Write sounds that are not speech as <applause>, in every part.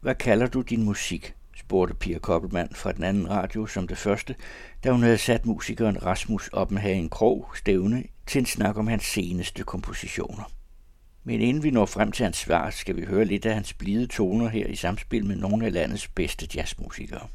Hvad kalder du din musik? spurgte Pia Koppelmann fra den anden radio som det første, da hun havde sat musikeren Rasmus Oppenhagen Krog stævne til en snak om hans seneste kompositioner. Men inden vi når frem til hans svar, skal vi høre lidt af hans blide toner her i samspil med nogle af landets bedste jazzmusikere.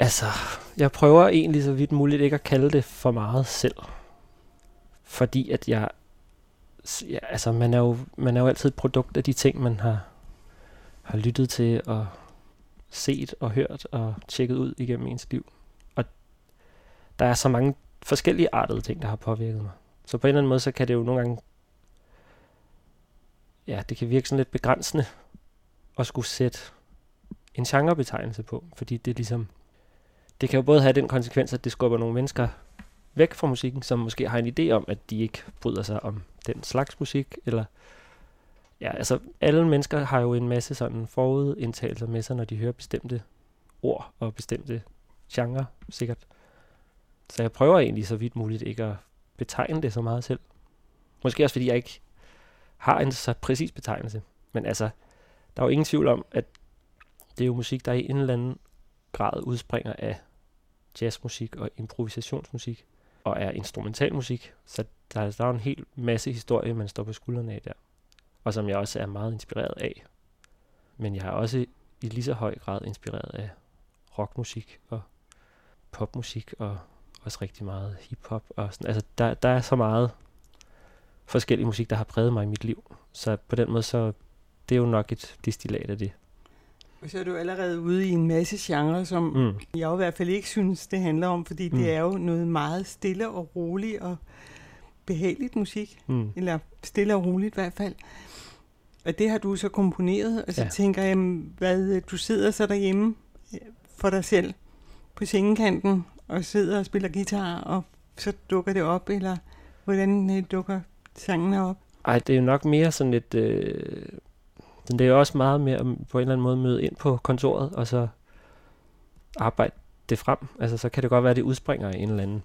Altså, jeg prøver egentlig så vidt muligt ikke at kalde det for meget selv. Fordi at jeg... Ja, altså, man er, jo, man er jo altid et produkt af de ting, man har, har lyttet til og set og hørt og tjekket ud igennem ens liv. Og der er så mange forskellige artede ting, der har påvirket mig. Så på en eller anden måde, så kan det jo nogle gange... Ja, det kan virke sådan lidt begrænsende at skulle sætte en genrebetegnelse på, fordi det er ligesom det kan jo både have den konsekvens, at det skubber nogle mennesker væk fra musikken, som måske har en idé om, at de ikke bryder sig om den slags musik, eller ja, altså alle mennesker har jo en masse sådan forudindtagelser med sig, når de hører bestemte ord og bestemte genre, sikkert. Så jeg prøver egentlig så vidt muligt ikke at betegne det så meget selv. Måske også fordi jeg ikke har en så præcis betegnelse. Men altså, der er jo ingen tvivl om, at det er jo musik, der i en eller anden grad udspringer af jazzmusik og improvisationsmusik, og er instrumentalmusik, så der, der er en hel masse historie, man står på skuldrene af der, og som jeg også er meget inspireret af. Men jeg er også i lige så høj grad inspireret af rockmusik og popmusik og også rigtig meget hiphop. Og sådan. Altså, der, der er så meget forskellig musik, der har præget mig i mit liv. Så på den måde, så det er jo nok et distillat af det. Så er du allerede ude i en masse genrer, som mm. jeg i hvert fald ikke synes, det handler om, fordi mm. det er jo noget meget stille og roligt og behageligt musik. Mm. Eller stille og roligt i hvert fald. Og det har du så komponeret, og så ja. tænker jeg, hvad du sidder så derhjemme for dig selv på sengekanten og sidder og spiller guitar, og så dukker det op, eller hvordan øh, dukker sangene op? Ej, det er jo nok mere sådan et... Øh det er jo også meget mere at på en eller anden måde møde ind på kontoret, og så arbejde det frem. Altså, så kan det godt være, at det udspringer af en eller anden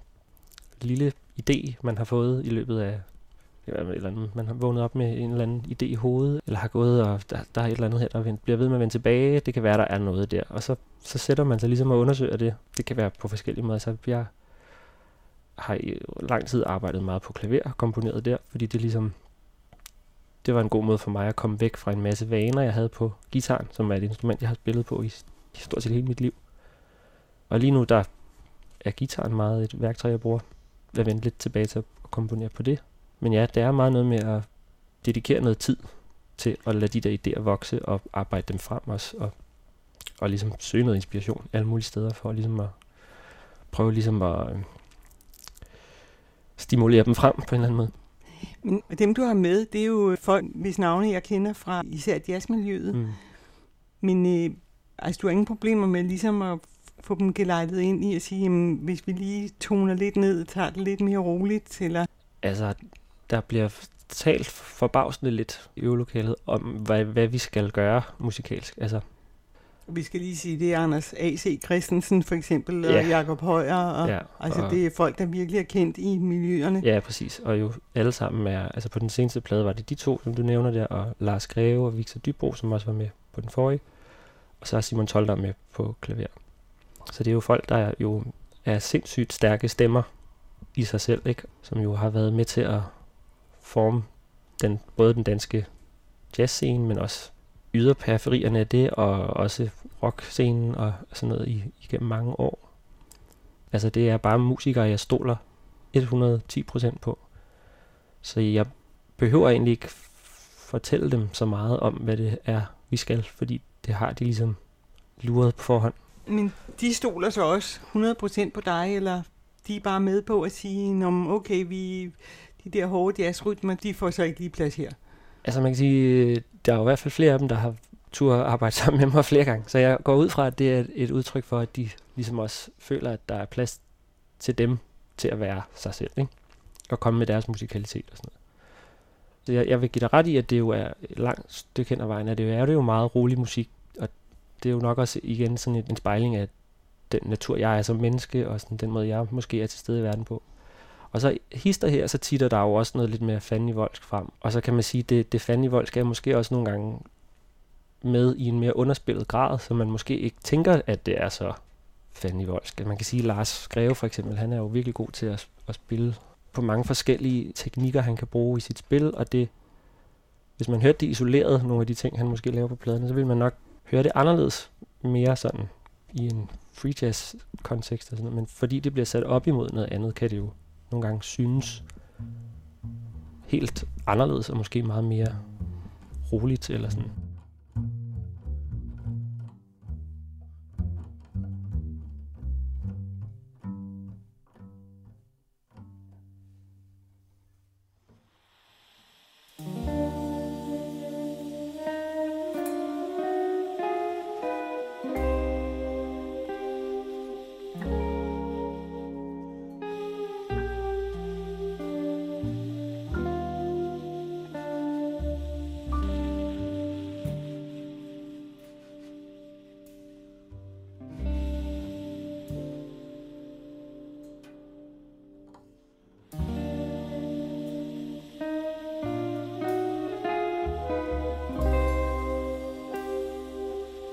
lille idé, man har fået i løbet af eller eller andet, man har vågnet op med en eller anden idé i hovedet, eller har gået, og der, der er et eller andet her, der bliver ved med at vende tilbage. Det kan være, der er noget der. Og så, så sætter man sig ligesom og undersøger det. Det kan være på forskellige måder. Så jeg har i lang tid arbejdet meget på klaver, komponeret der, fordi det ligesom det var en god måde for mig at komme væk fra en masse vaner, jeg havde på gitaren, som er et instrument, jeg har spillet på i, i stort set hele mit liv. Og lige nu, der er gitaren meget et værktøj, jeg bruger. Jeg vender lidt tilbage til at komponere på det. Men ja, det er meget noget med at dedikere noget tid til at lade de der idéer vokse og arbejde dem frem også, og, og ligesom søge noget inspiration alle mulige steder for ligesom at prøve ligesom at øh, stimulere dem frem på en eller anden måde. Men dem, du har med, det er jo folk, hvis navne jeg kender fra især jazzmiljøet. Mm. Men øh, altså, du har ingen problemer med ligesom at få dem gelejtet ind i at sige, jamen, hvis vi lige toner lidt ned, tager det lidt mere roligt, eller... Altså, der bliver talt forbavsende lidt i øvelokalet om, hvad, hvad vi skal gøre musikalsk. Altså, vi skal lige sige, det er Anders A.C. Christensen for eksempel, ja. og Jakob Højer, og, ja, altså og det er folk, der virkelig er kendt i miljøerne. Ja, præcis, og jo alle sammen er, altså på den seneste plade var det de to, som du nævner der, og Lars Greve og Victor Dybro, som også var med på den forrige, og så er Simon Tolder med på klaver. Så det er jo folk, der jo er sindssygt stærke stemmer i sig selv, ikke? som jo har været med til at forme den, både den danske jazzscene, men også yderperiferierne af det, og også rockscenen og sådan noget i, igennem mange år. Altså det er bare musikere, jeg stoler 110% på. Så jeg behøver egentlig ikke fortælle dem så meget om, hvad det er, vi skal, fordi det har de ligesom luret på forhånd. Men de stoler så også 100% på dig, eller de er bare med på at sige, okay, vi, de der hårde jazzrytmer, de får så ikke lige plads her? Altså man kan sige, øh, der er jo i hvert fald flere af dem, der har tur arbejde <laughs> sammen med mig flere gange. Så jeg går ud fra, at det er et udtryk for, at de ligesom også føler, at der er plads til dem til at være sig selv, ikke? og komme med deres musikalitet og sådan noget. Så jeg, jeg vil give dig ret i, at det jo er et langt stykke hen ad vejen, at det er det jo meget rolig musik, og det er jo nok også igen sådan en spejling af den natur, jeg er som menneske, og sådan den måde, jeg måske er til stede i verden på. Og så hister her, så titter der jo også noget lidt mere fandenivoldsk voldsk frem. Og så kan man sige, at det, det fandenivoldsk voldsk er måske også nogle gange med i en mere underspillet grad, så man måske ikke tænker, at det er så fandenivoldsk. voldsk. Man kan sige, at Lars Greve for eksempel, han er jo virkelig god til at, at spille på mange forskellige teknikker, han kan bruge i sit spil, og det, hvis man hørte det isoleret, nogle af de ting, han måske laver på pladerne, så vil man nok høre det anderledes, mere sådan i en free jazz kontekst og sådan noget. Men fordi det bliver sat op imod noget andet, kan det jo nogle gange synes helt anderledes og måske meget mere roligt eller sådan.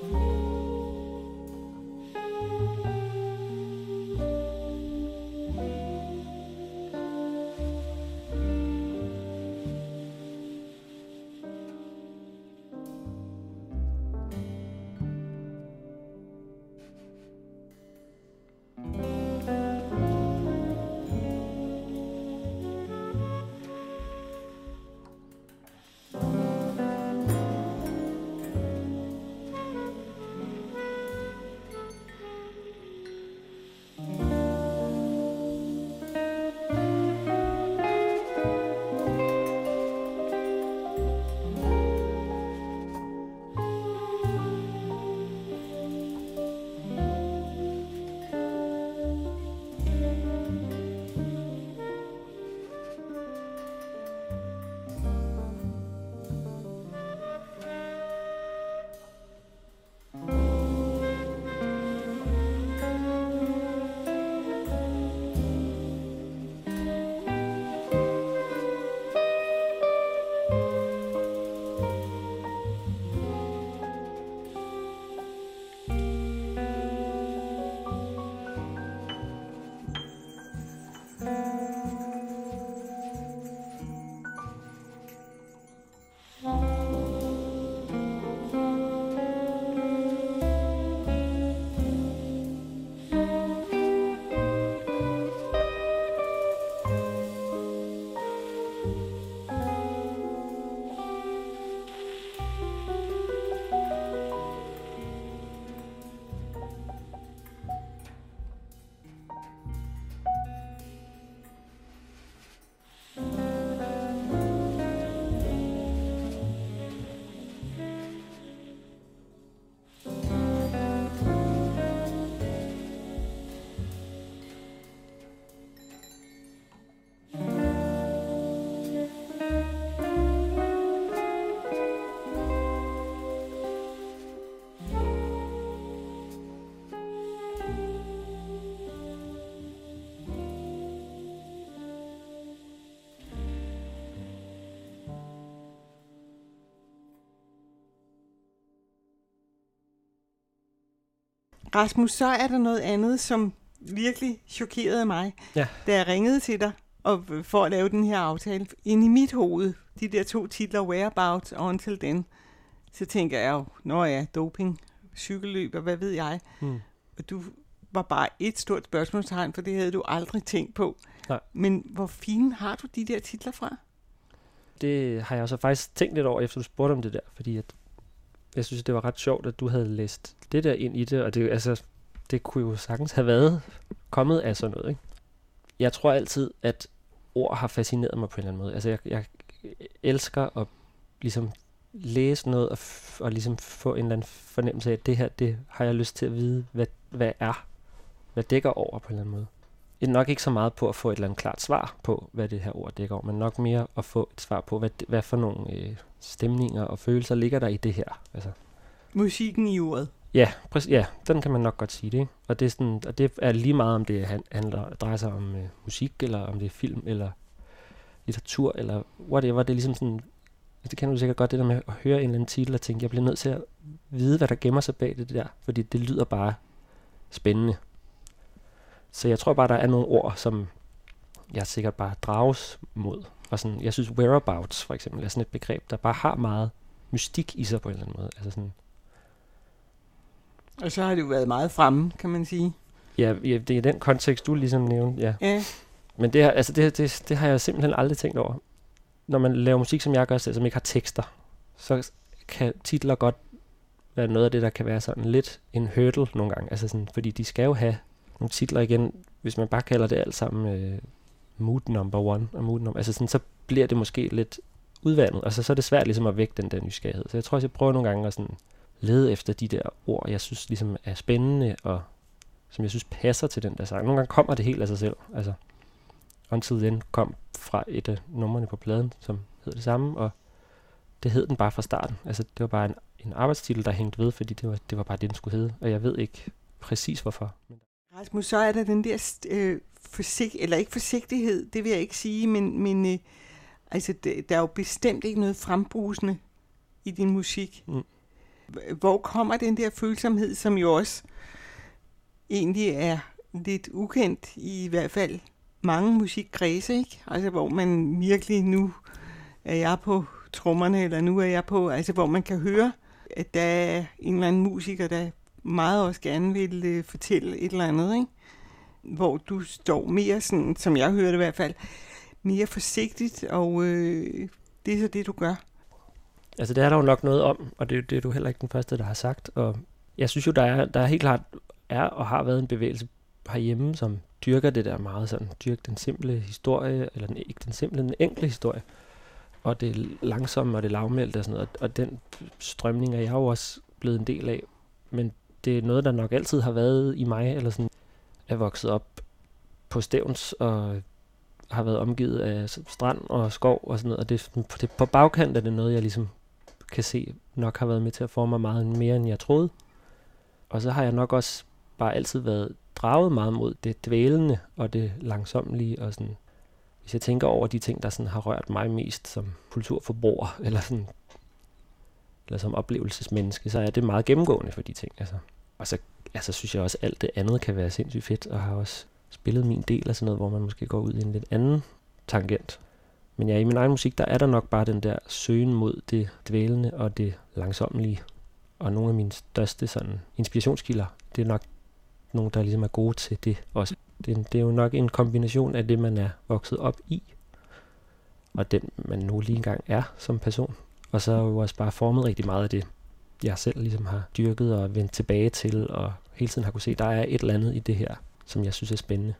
Thank. Rasmus, så er der noget andet, som virkelig chokerede mig, ja. da jeg ringede til dig og for at lave den her aftale. Ind i mit hoved, de der to titler, Whereabouts og Until Then, så tænker jeg jo, når jeg doping, cykelløb og hvad ved jeg. Hmm. Og du var bare et stort spørgsmålstegn, for det havde du aldrig tænkt på. Nej. Men hvor fine har du de der titler fra? Det har jeg også faktisk tænkt lidt over, efter du spurgte om det der, fordi at jeg synes, det var ret sjovt, at du havde læst det der ind i det, og det, altså, det kunne jo sagtens have været kommet af sådan noget. Ikke? Jeg tror altid, at ord har fascineret mig på en eller anden måde. Altså, jeg, jeg elsker at ligesom læse noget og, f- og ligesom få en eller anden fornemmelse af, at det her, det har jeg lyst til at vide, hvad, hvad er, hvad dækker over på en eller anden måde. Nok ikke så meget på at få et eller andet klart svar på, hvad det her ord dækker over, men nok mere at få et svar på, hvad, hvad for nogle øh, stemninger og følelser ligger der i det her. Altså. Musikken i ordet. Ja, præcis, ja, den kan man nok godt sige det. Ikke? Og, det er sådan, og det er lige meget, om det handler, drejer sig om øh, musik, eller om det er film, eller litteratur, eller whatever. Det er ligesom sådan, det kan du sikkert godt, det der med at høre en eller anden titel og tænke, jeg bliver nødt til at vide, hvad der gemmer sig bag det der, fordi det lyder bare spændende. Så jeg tror bare, der er nogle ord, som jeg sikkert bare drages mod. Og sådan, jeg synes whereabouts for eksempel er sådan et begreb, der bare har meget mystik i sig på en eller anden måde. Altså sådan, og så har det jo været meget fremme, kan man sige. Ja, ja det er den kontekst, du ligesom nævnte, ja. ja. Men det, altså det, det, det har jeg simpelthen aldrig tænkt over. Når man laver musik, som jeg gør selv, som ikke har tekster, så kan titler godt være noget af det, der kan være sådan lidt en hurdle nogle gange. Altså sådan, fordi de skal jo have nogle titler igen, hvis man bare kalder det alt sammen øh, mood number one og mood number, altså sådan, så bliver det måske lidt udvandet. Altså så er det svært ligesom at vække den der nysgerrighed. Så jeg tror, jeg prøver nogle gange at sådan lede efter de der ord, jeg synes ligesom er spændende, og som jeg synes passer til den der sang. Nogle gange kommer det helt af sig selv. Altså, Until Then kom fra et af numrene på pladen, som hed det samme, og det hed den bare fra starten. Altså, det var bare en, en arbejdstitel, der hængte ved, fordi det var, det var bare det, den skulle hedde, og jeg ved ikke præcis hvorfor. Rasmus, så er der den der øh, forsigt, eller ikke forsigtighed, det vil jeg ikke sige, men, men øh, altså, der er jo bestemt ikke noget frembrusende i din musik. Mm. Hvor kommer den der følsomhed, som jo også egentlig er lidt ukendt, i, i hvert fald mange musikkredse, ikke? Altså hvor man virkelig nu er jeg på trommerne, eller nu er jeg på, altså hvor man kan høre, at der er en eller anden musiker, der meget også gerne vil øh, fortælle et eller andet, ikke? Hvor du står mere sådan, som jeg hørte i hvert fald, mere forsigtigt, og øh, det er så det, du gør. Altså det er der jo nok noget om, og det, det er du heller ikke den første, der har sagt. Og jeg synes jo, der er, der er helt klart er og har været en bevægelse herhjemme, som dyrker det der meget sådan, dyrker den simple historie, eller den, ikke den simple, den enkle historie, og det langsomme og det lavmælte og sådan noget, og den strømning er jeg jo også blevet en del af, men det er noget, der nok altid har været i mig, eller sådan, er vokset op på stævns, og har været omgivet af strand og skov og sådan noget, og det, på, det, på bagkant er det noget, jeg ligesom kan se, nok har været med til at forme mig meget mere, end jeg troede. Og så har jeg nok også bare altid været draget meget mod det dvælende og det langsomlige. Og sådan, hvis jeg tænker over de ting, der sådan har rørt mig mest som kulturforbruger, eller, sådan, eller som oplevelsesmenneske, så er det meget gennemgående for de ting. Altså. Og så altså, synes jeg også, at alt det andet kan være sindssygt fedt, og har også spillet min del af sådan noget, hvor man måske går ud i en lidt anden tangent. Men ja, i min egen musik, der er der nok bare den der søgen mod det dvælende og det langsommelige. Og nogle af mine største sådan, inspirationskilder, det er nok nogle, der ligesom er gode til det også. Det, det er jo nok en kombination af det, man er vokset op i, og den, man nu lige engang er som person. Og så er jo også bare formet rigtig meget af det, jeg selv ligesom har dyrket og vendt tilbage til, og hele tiden har kunne se, der er et eller andet i det her, som jeg synes er spændende.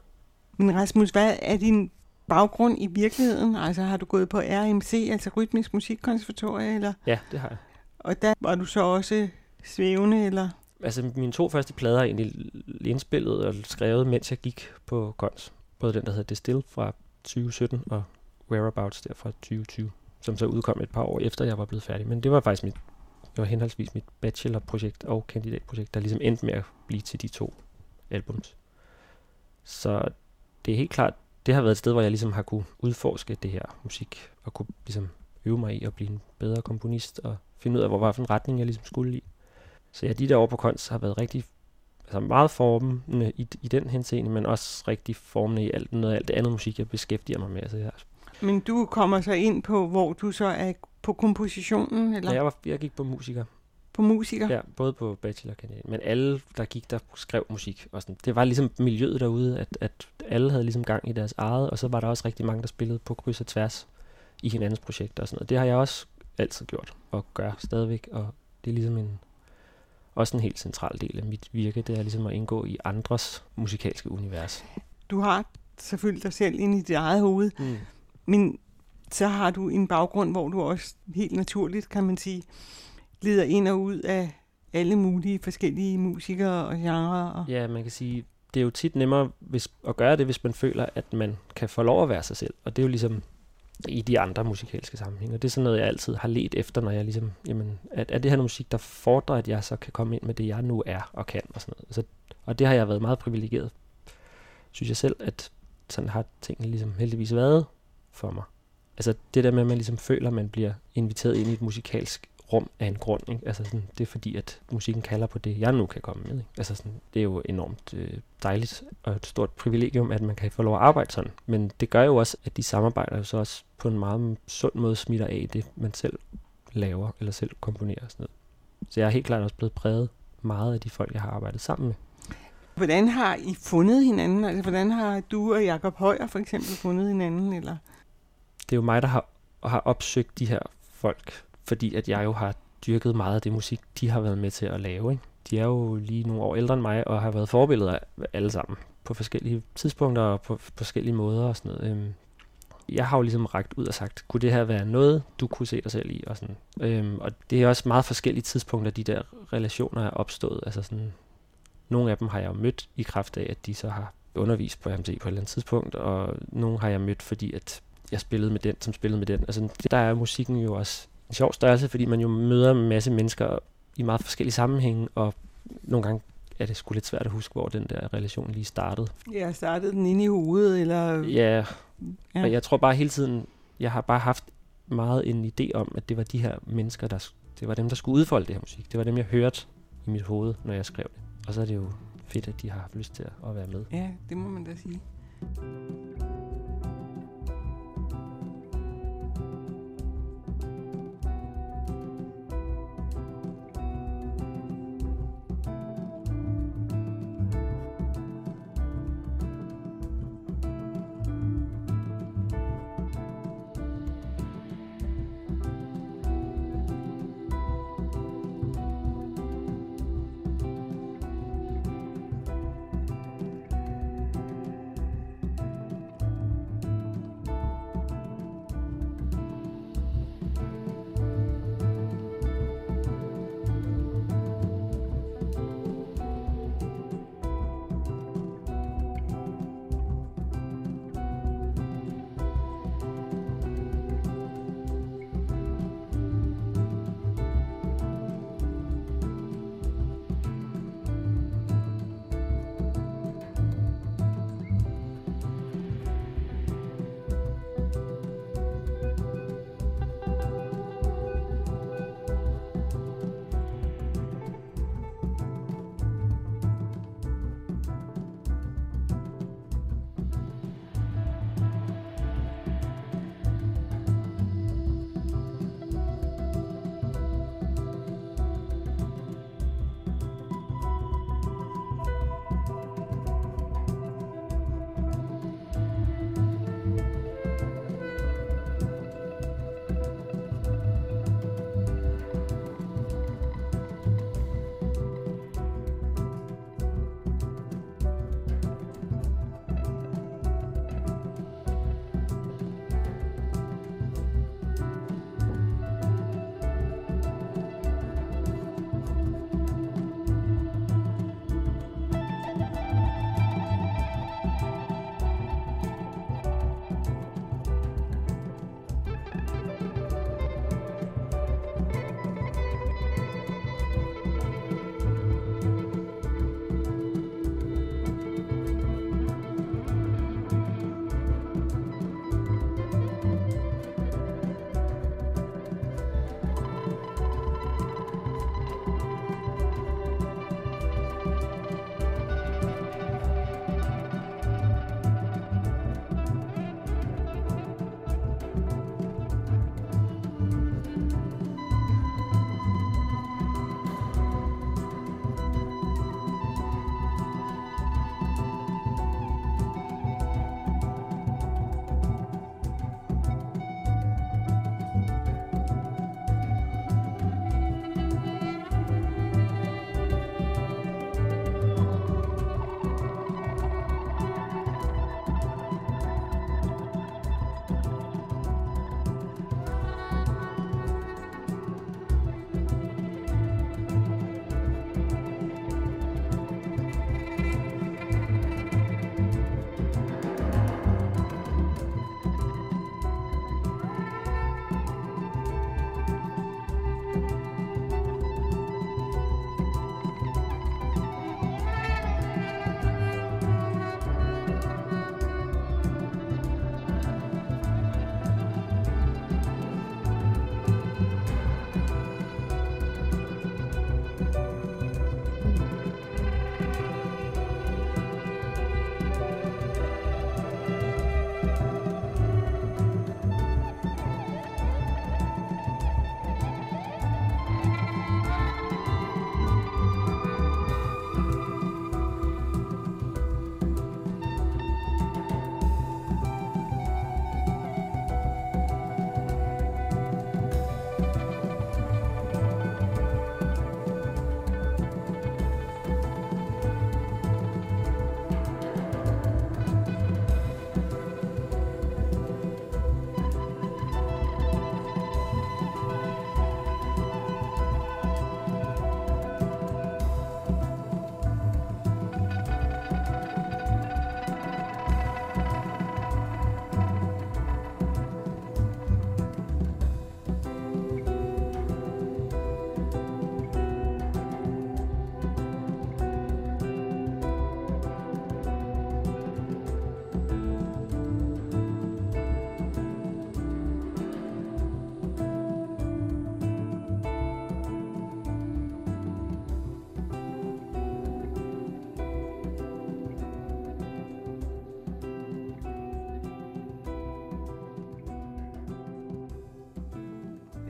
Men Rasmus, hvad er din baggrund i virkeligheden? Altså har du gået på RMC, altså Rytmisk Musikkonservatorie? Eller? Ja, det har jeg. Og der var du så også svævende, eller? Altså mine to første plader er egentlig indspillet og skrevet, mens jeg gik på Kons. Både den, der hedder Distill fra 2017 og Whereabouts der fra 2020, som så udkom et par år efter, jeg var blevet færdig. Men det var faktisk mit, det var henholdsvis mit bachelorprojekt og kandidatprojekt, der ligesom endte med at blive til de to albums. Så det er helt klart det har været et sted, hvor jeg ligesom har kunne udforske det her musik, og kunne ligesom øve mig i at blive en bedre komponist, og finde ud af, hvor var for en retning jeg ligesom skulle i. Så ja, de der år på konst har været rigtig altså meget formende i, i den henseende, men også rigtig formende i alt, noget, alt det andet musik, jeg beskæftiger mig med. Altså, jeg, men du kommer så ind på, hvor du så er på kompositionen? Eller? Ja, jeg, var, jeg gik på musiker. På musiker? Ja, både på bachelorkandidat. Men alle, der gik, der skrev musik. Og sådan. Det var ligesom miljøet derude, at, at alle havde ligesom gang i deres eget, og så var der også rigtig mange, der spillede på kryds og tværs i hinandens projekter og sådan noget. Det har jeg også altid gjort, og gør stadigvæk, og det er ligesom en, også en helt central del af mit virke, det er ligesom at indgå i andres musikalske univers. Du har selvfølgelig dig selv ind i dit eget hoved, mm. men så har du en baggrund, hvor du også helt naturligt, kan man sige, glider ind og ud af alle mulige forskellige musikere og genrer. Og ja, man kan sige, det er jo tit nemmere hvis, at gøre det, hvis man føler, at man kan få lov at være sig selv. Og det er jo ligesom i de andre musikalske sammenhænge. Og det er sådan noget, jeg altid har let efter, når jeg ligesom, jamen, at, er det her musik, der fordrer, at jeg så kan komme ind med det, jeg nu er og kan og sådan noget. Så, og det har jeg været meget privilegeret, synes jeg selv, at sådan har tingene ligesom heldigvis været for mig. Altså det der med, at man ligesom føler, at man bliver inviteret ind i et musikalsk rum af en grund. Ikke? Altså sådan, det er fordi, at musikken kalder på det, jeg nu kan komme med. Ikke? Altså sådan, det er jo enormt øh, dejligt og et stort privilegium, at man kan få lov at arbejde sådan. Men det gør jo også, at de samarbejder jo så også på en meget sund måde smitter af det, man selv laver eller selv komponerer og sådan noget. Så jeg er helt klart også blevet præget meget af de folk, jeg har arbejdet sammen med. Hvordan har I fundet hinanden? Altså, hvordan har du og Jakob Højer for eksempel fundet hinanden? Eller? Det er jo mig, der har, har opsøgt de her folk, fordi at jeg jo har dyrket meget af det musik, de har været med til at lave. Ikke? De er jo lige nogle år ældre end mig, og har været forbilleder alle sammen på forskellige tidspunkter og på forskellige måder og sådan noget. Øhm, jeg har jo ligesom rækket ud og sagt, kunne det her være noget, du kunne se dig selv i? Og, sådan. Øhm, og det er også meget forskellige tidspunkter, de der relationer er opstået. Altså sådan, nogle af dem har jeg jo mødt i kraft af, at de så har undervist på MT på et eller andet tidspunkt, og nogle har jeg mødt, fordi at jeg spillede med den, som spillede med den. Altså, der er musikken jo også en sjov størrelse, fordi man jo møder en masse mennesker i meget forskellige sammenhænge, og nogle gange er det sgu lidt svært at huske, hvor den der relation lige startede. Ja, startede den inde i hovedet, eller... Ja, ja. og jeg tror bare hele tiden, jeg har bare haft meget en idé om, at det var de her mennesker, der, det var dem, der skulle udfolde det her musik. Det var dem, jeg hørte i mit hoved, når jeg skrev det. Og så er det jo fedt, at de har haft lyst til at være med. Ja, det må man da sige.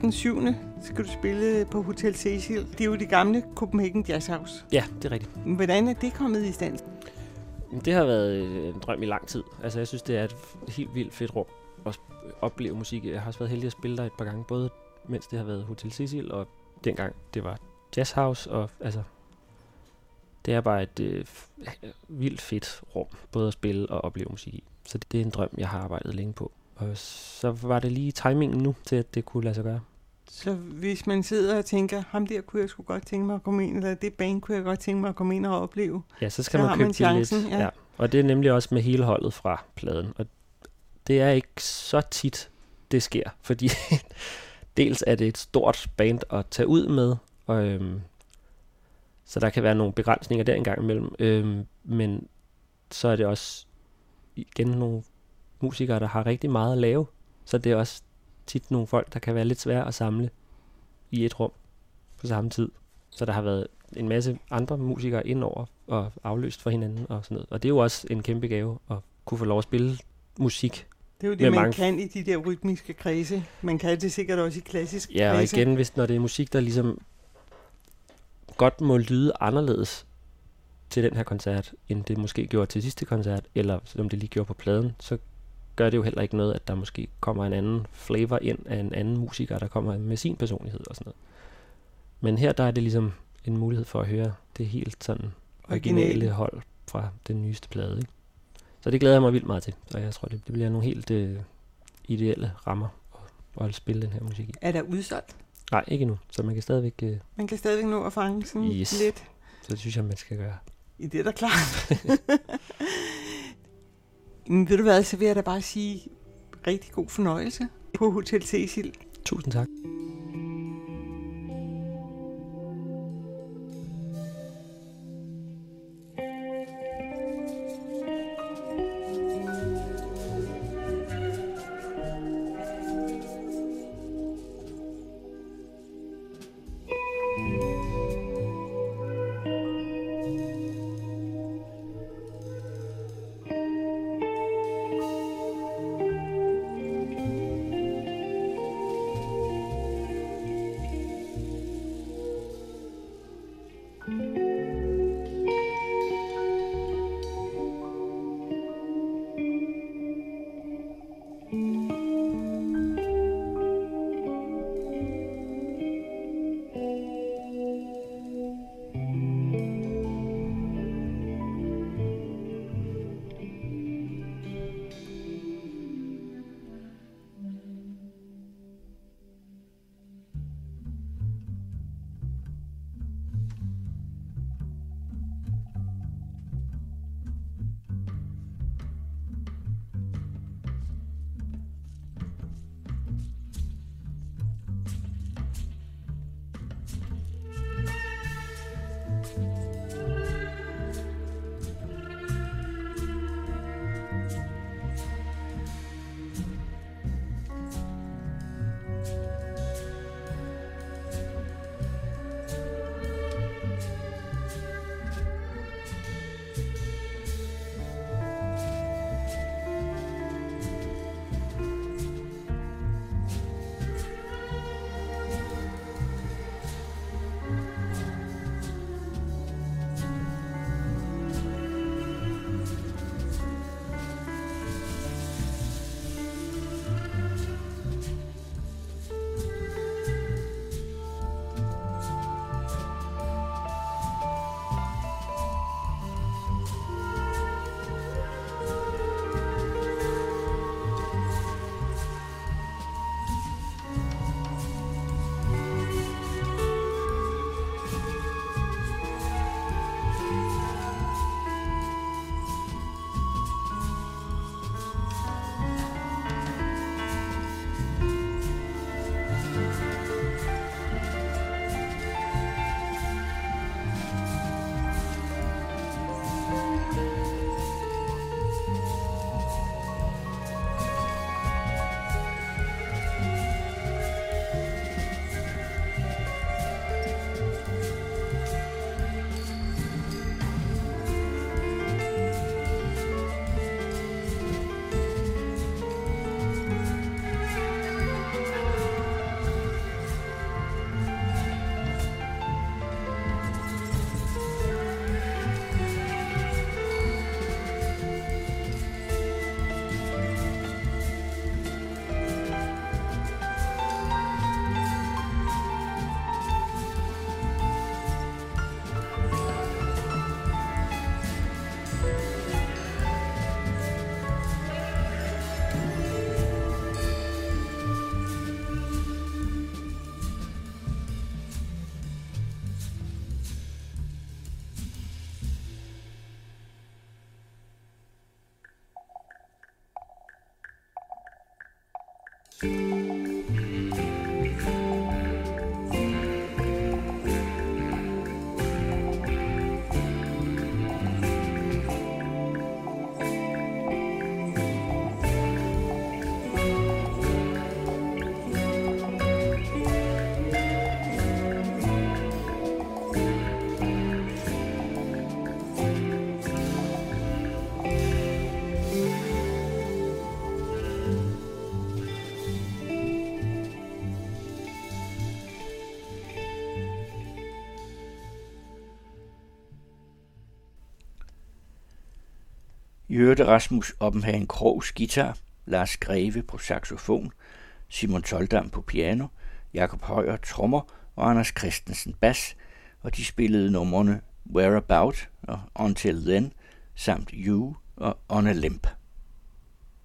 Den 7. skal du spille på Hotel Cecil. Det er jo det gamle Copenhagen Jazz House. Ja, det er rigtigt. Hvordan er det kommet i stand? Det har været en drøm i lang tid. Altså, jeg synes, det er et helt vildt fedt rum at opleve musik. Jeg har også været heldig at spille der et par gange, både mens det har været Hotel Cecil, og dengang det var Jazz House, og altså, det er bare et øh, vildt fedt rum, både at spille og opleve musik i. Så det, det er en drøm, jeg har arbejdet længe på. Og så var det lige timingen nu til, at det kunne lade sig gøre. Så hvis man sidder og tænker, ham der kunne jeg sgu godt tænke mig at komme ind, eller det band kunne jeg godt tænke mig at komme ind og opleve. Ja, så skal så man købe man chancen, billet. Ja. ja. Og det er nemlig også med hele holdet fra pladen. Og det er ikke så tit, det sker, <laughs> fordi dels er det et stort band at tage ud med, og, øhm, så der kan være nogle begrænsninger der engang imellem, øhm, men så er det også igen nogle musikere, der har rigtig meget at lave, så det er også tit nogle folk, der kan være lidt svære at samle i et rum på samme tid. Så der har været en masse andre musikere indover og afløst for hinanden og sådan noget. Og det er jo også en kæmpe gave at kunne få lov at spille musik. Det er jo det, man mange... kan i de der rytmiske kredse. Man kan det sikkert også i klassisk Ja, og igen, hvis, når det er musik, der ligesom godt må lyde anderledes til den her koncert, end det måske gjorde til sidste koncert, eller som det lige gjorde på pladen, så gør det jo heller ikke noget, at der måske kommer en anden flavor ind af en anden musiker, der kommer med sin personlighed og sådan noget. Men her der er det ligesom en mulighed for at høre det helt sådan originale Original. hold fra den nyeste plade. Ikke? Så det glæder jeg mig vildt meget til, og jeg tror, det, det bliver nogle helt øh, ideelle rammer at, at spille den her musik i. Er der udsolgt? Nej, ikke nu, så man kan stadigvæk... Øh, man kan stadigvæk nå at fange sådan yes. lidt. Så det synes jeg, man skal gøre. I det er da klart. <laughs> Men ved du hvad, så vil jeg da bare sige rigtig god fornøjelse på Hotel Cecil. Tusind tak. Jørte Rasmus Oppenhagen Krogs guitar, Lars Greve på saxofon, Simon Toldam på piano, Jakob Højer trommer og Anders Christensen bas, og de spillede numrene Whereabout og Until Then, samt You og On a Limp.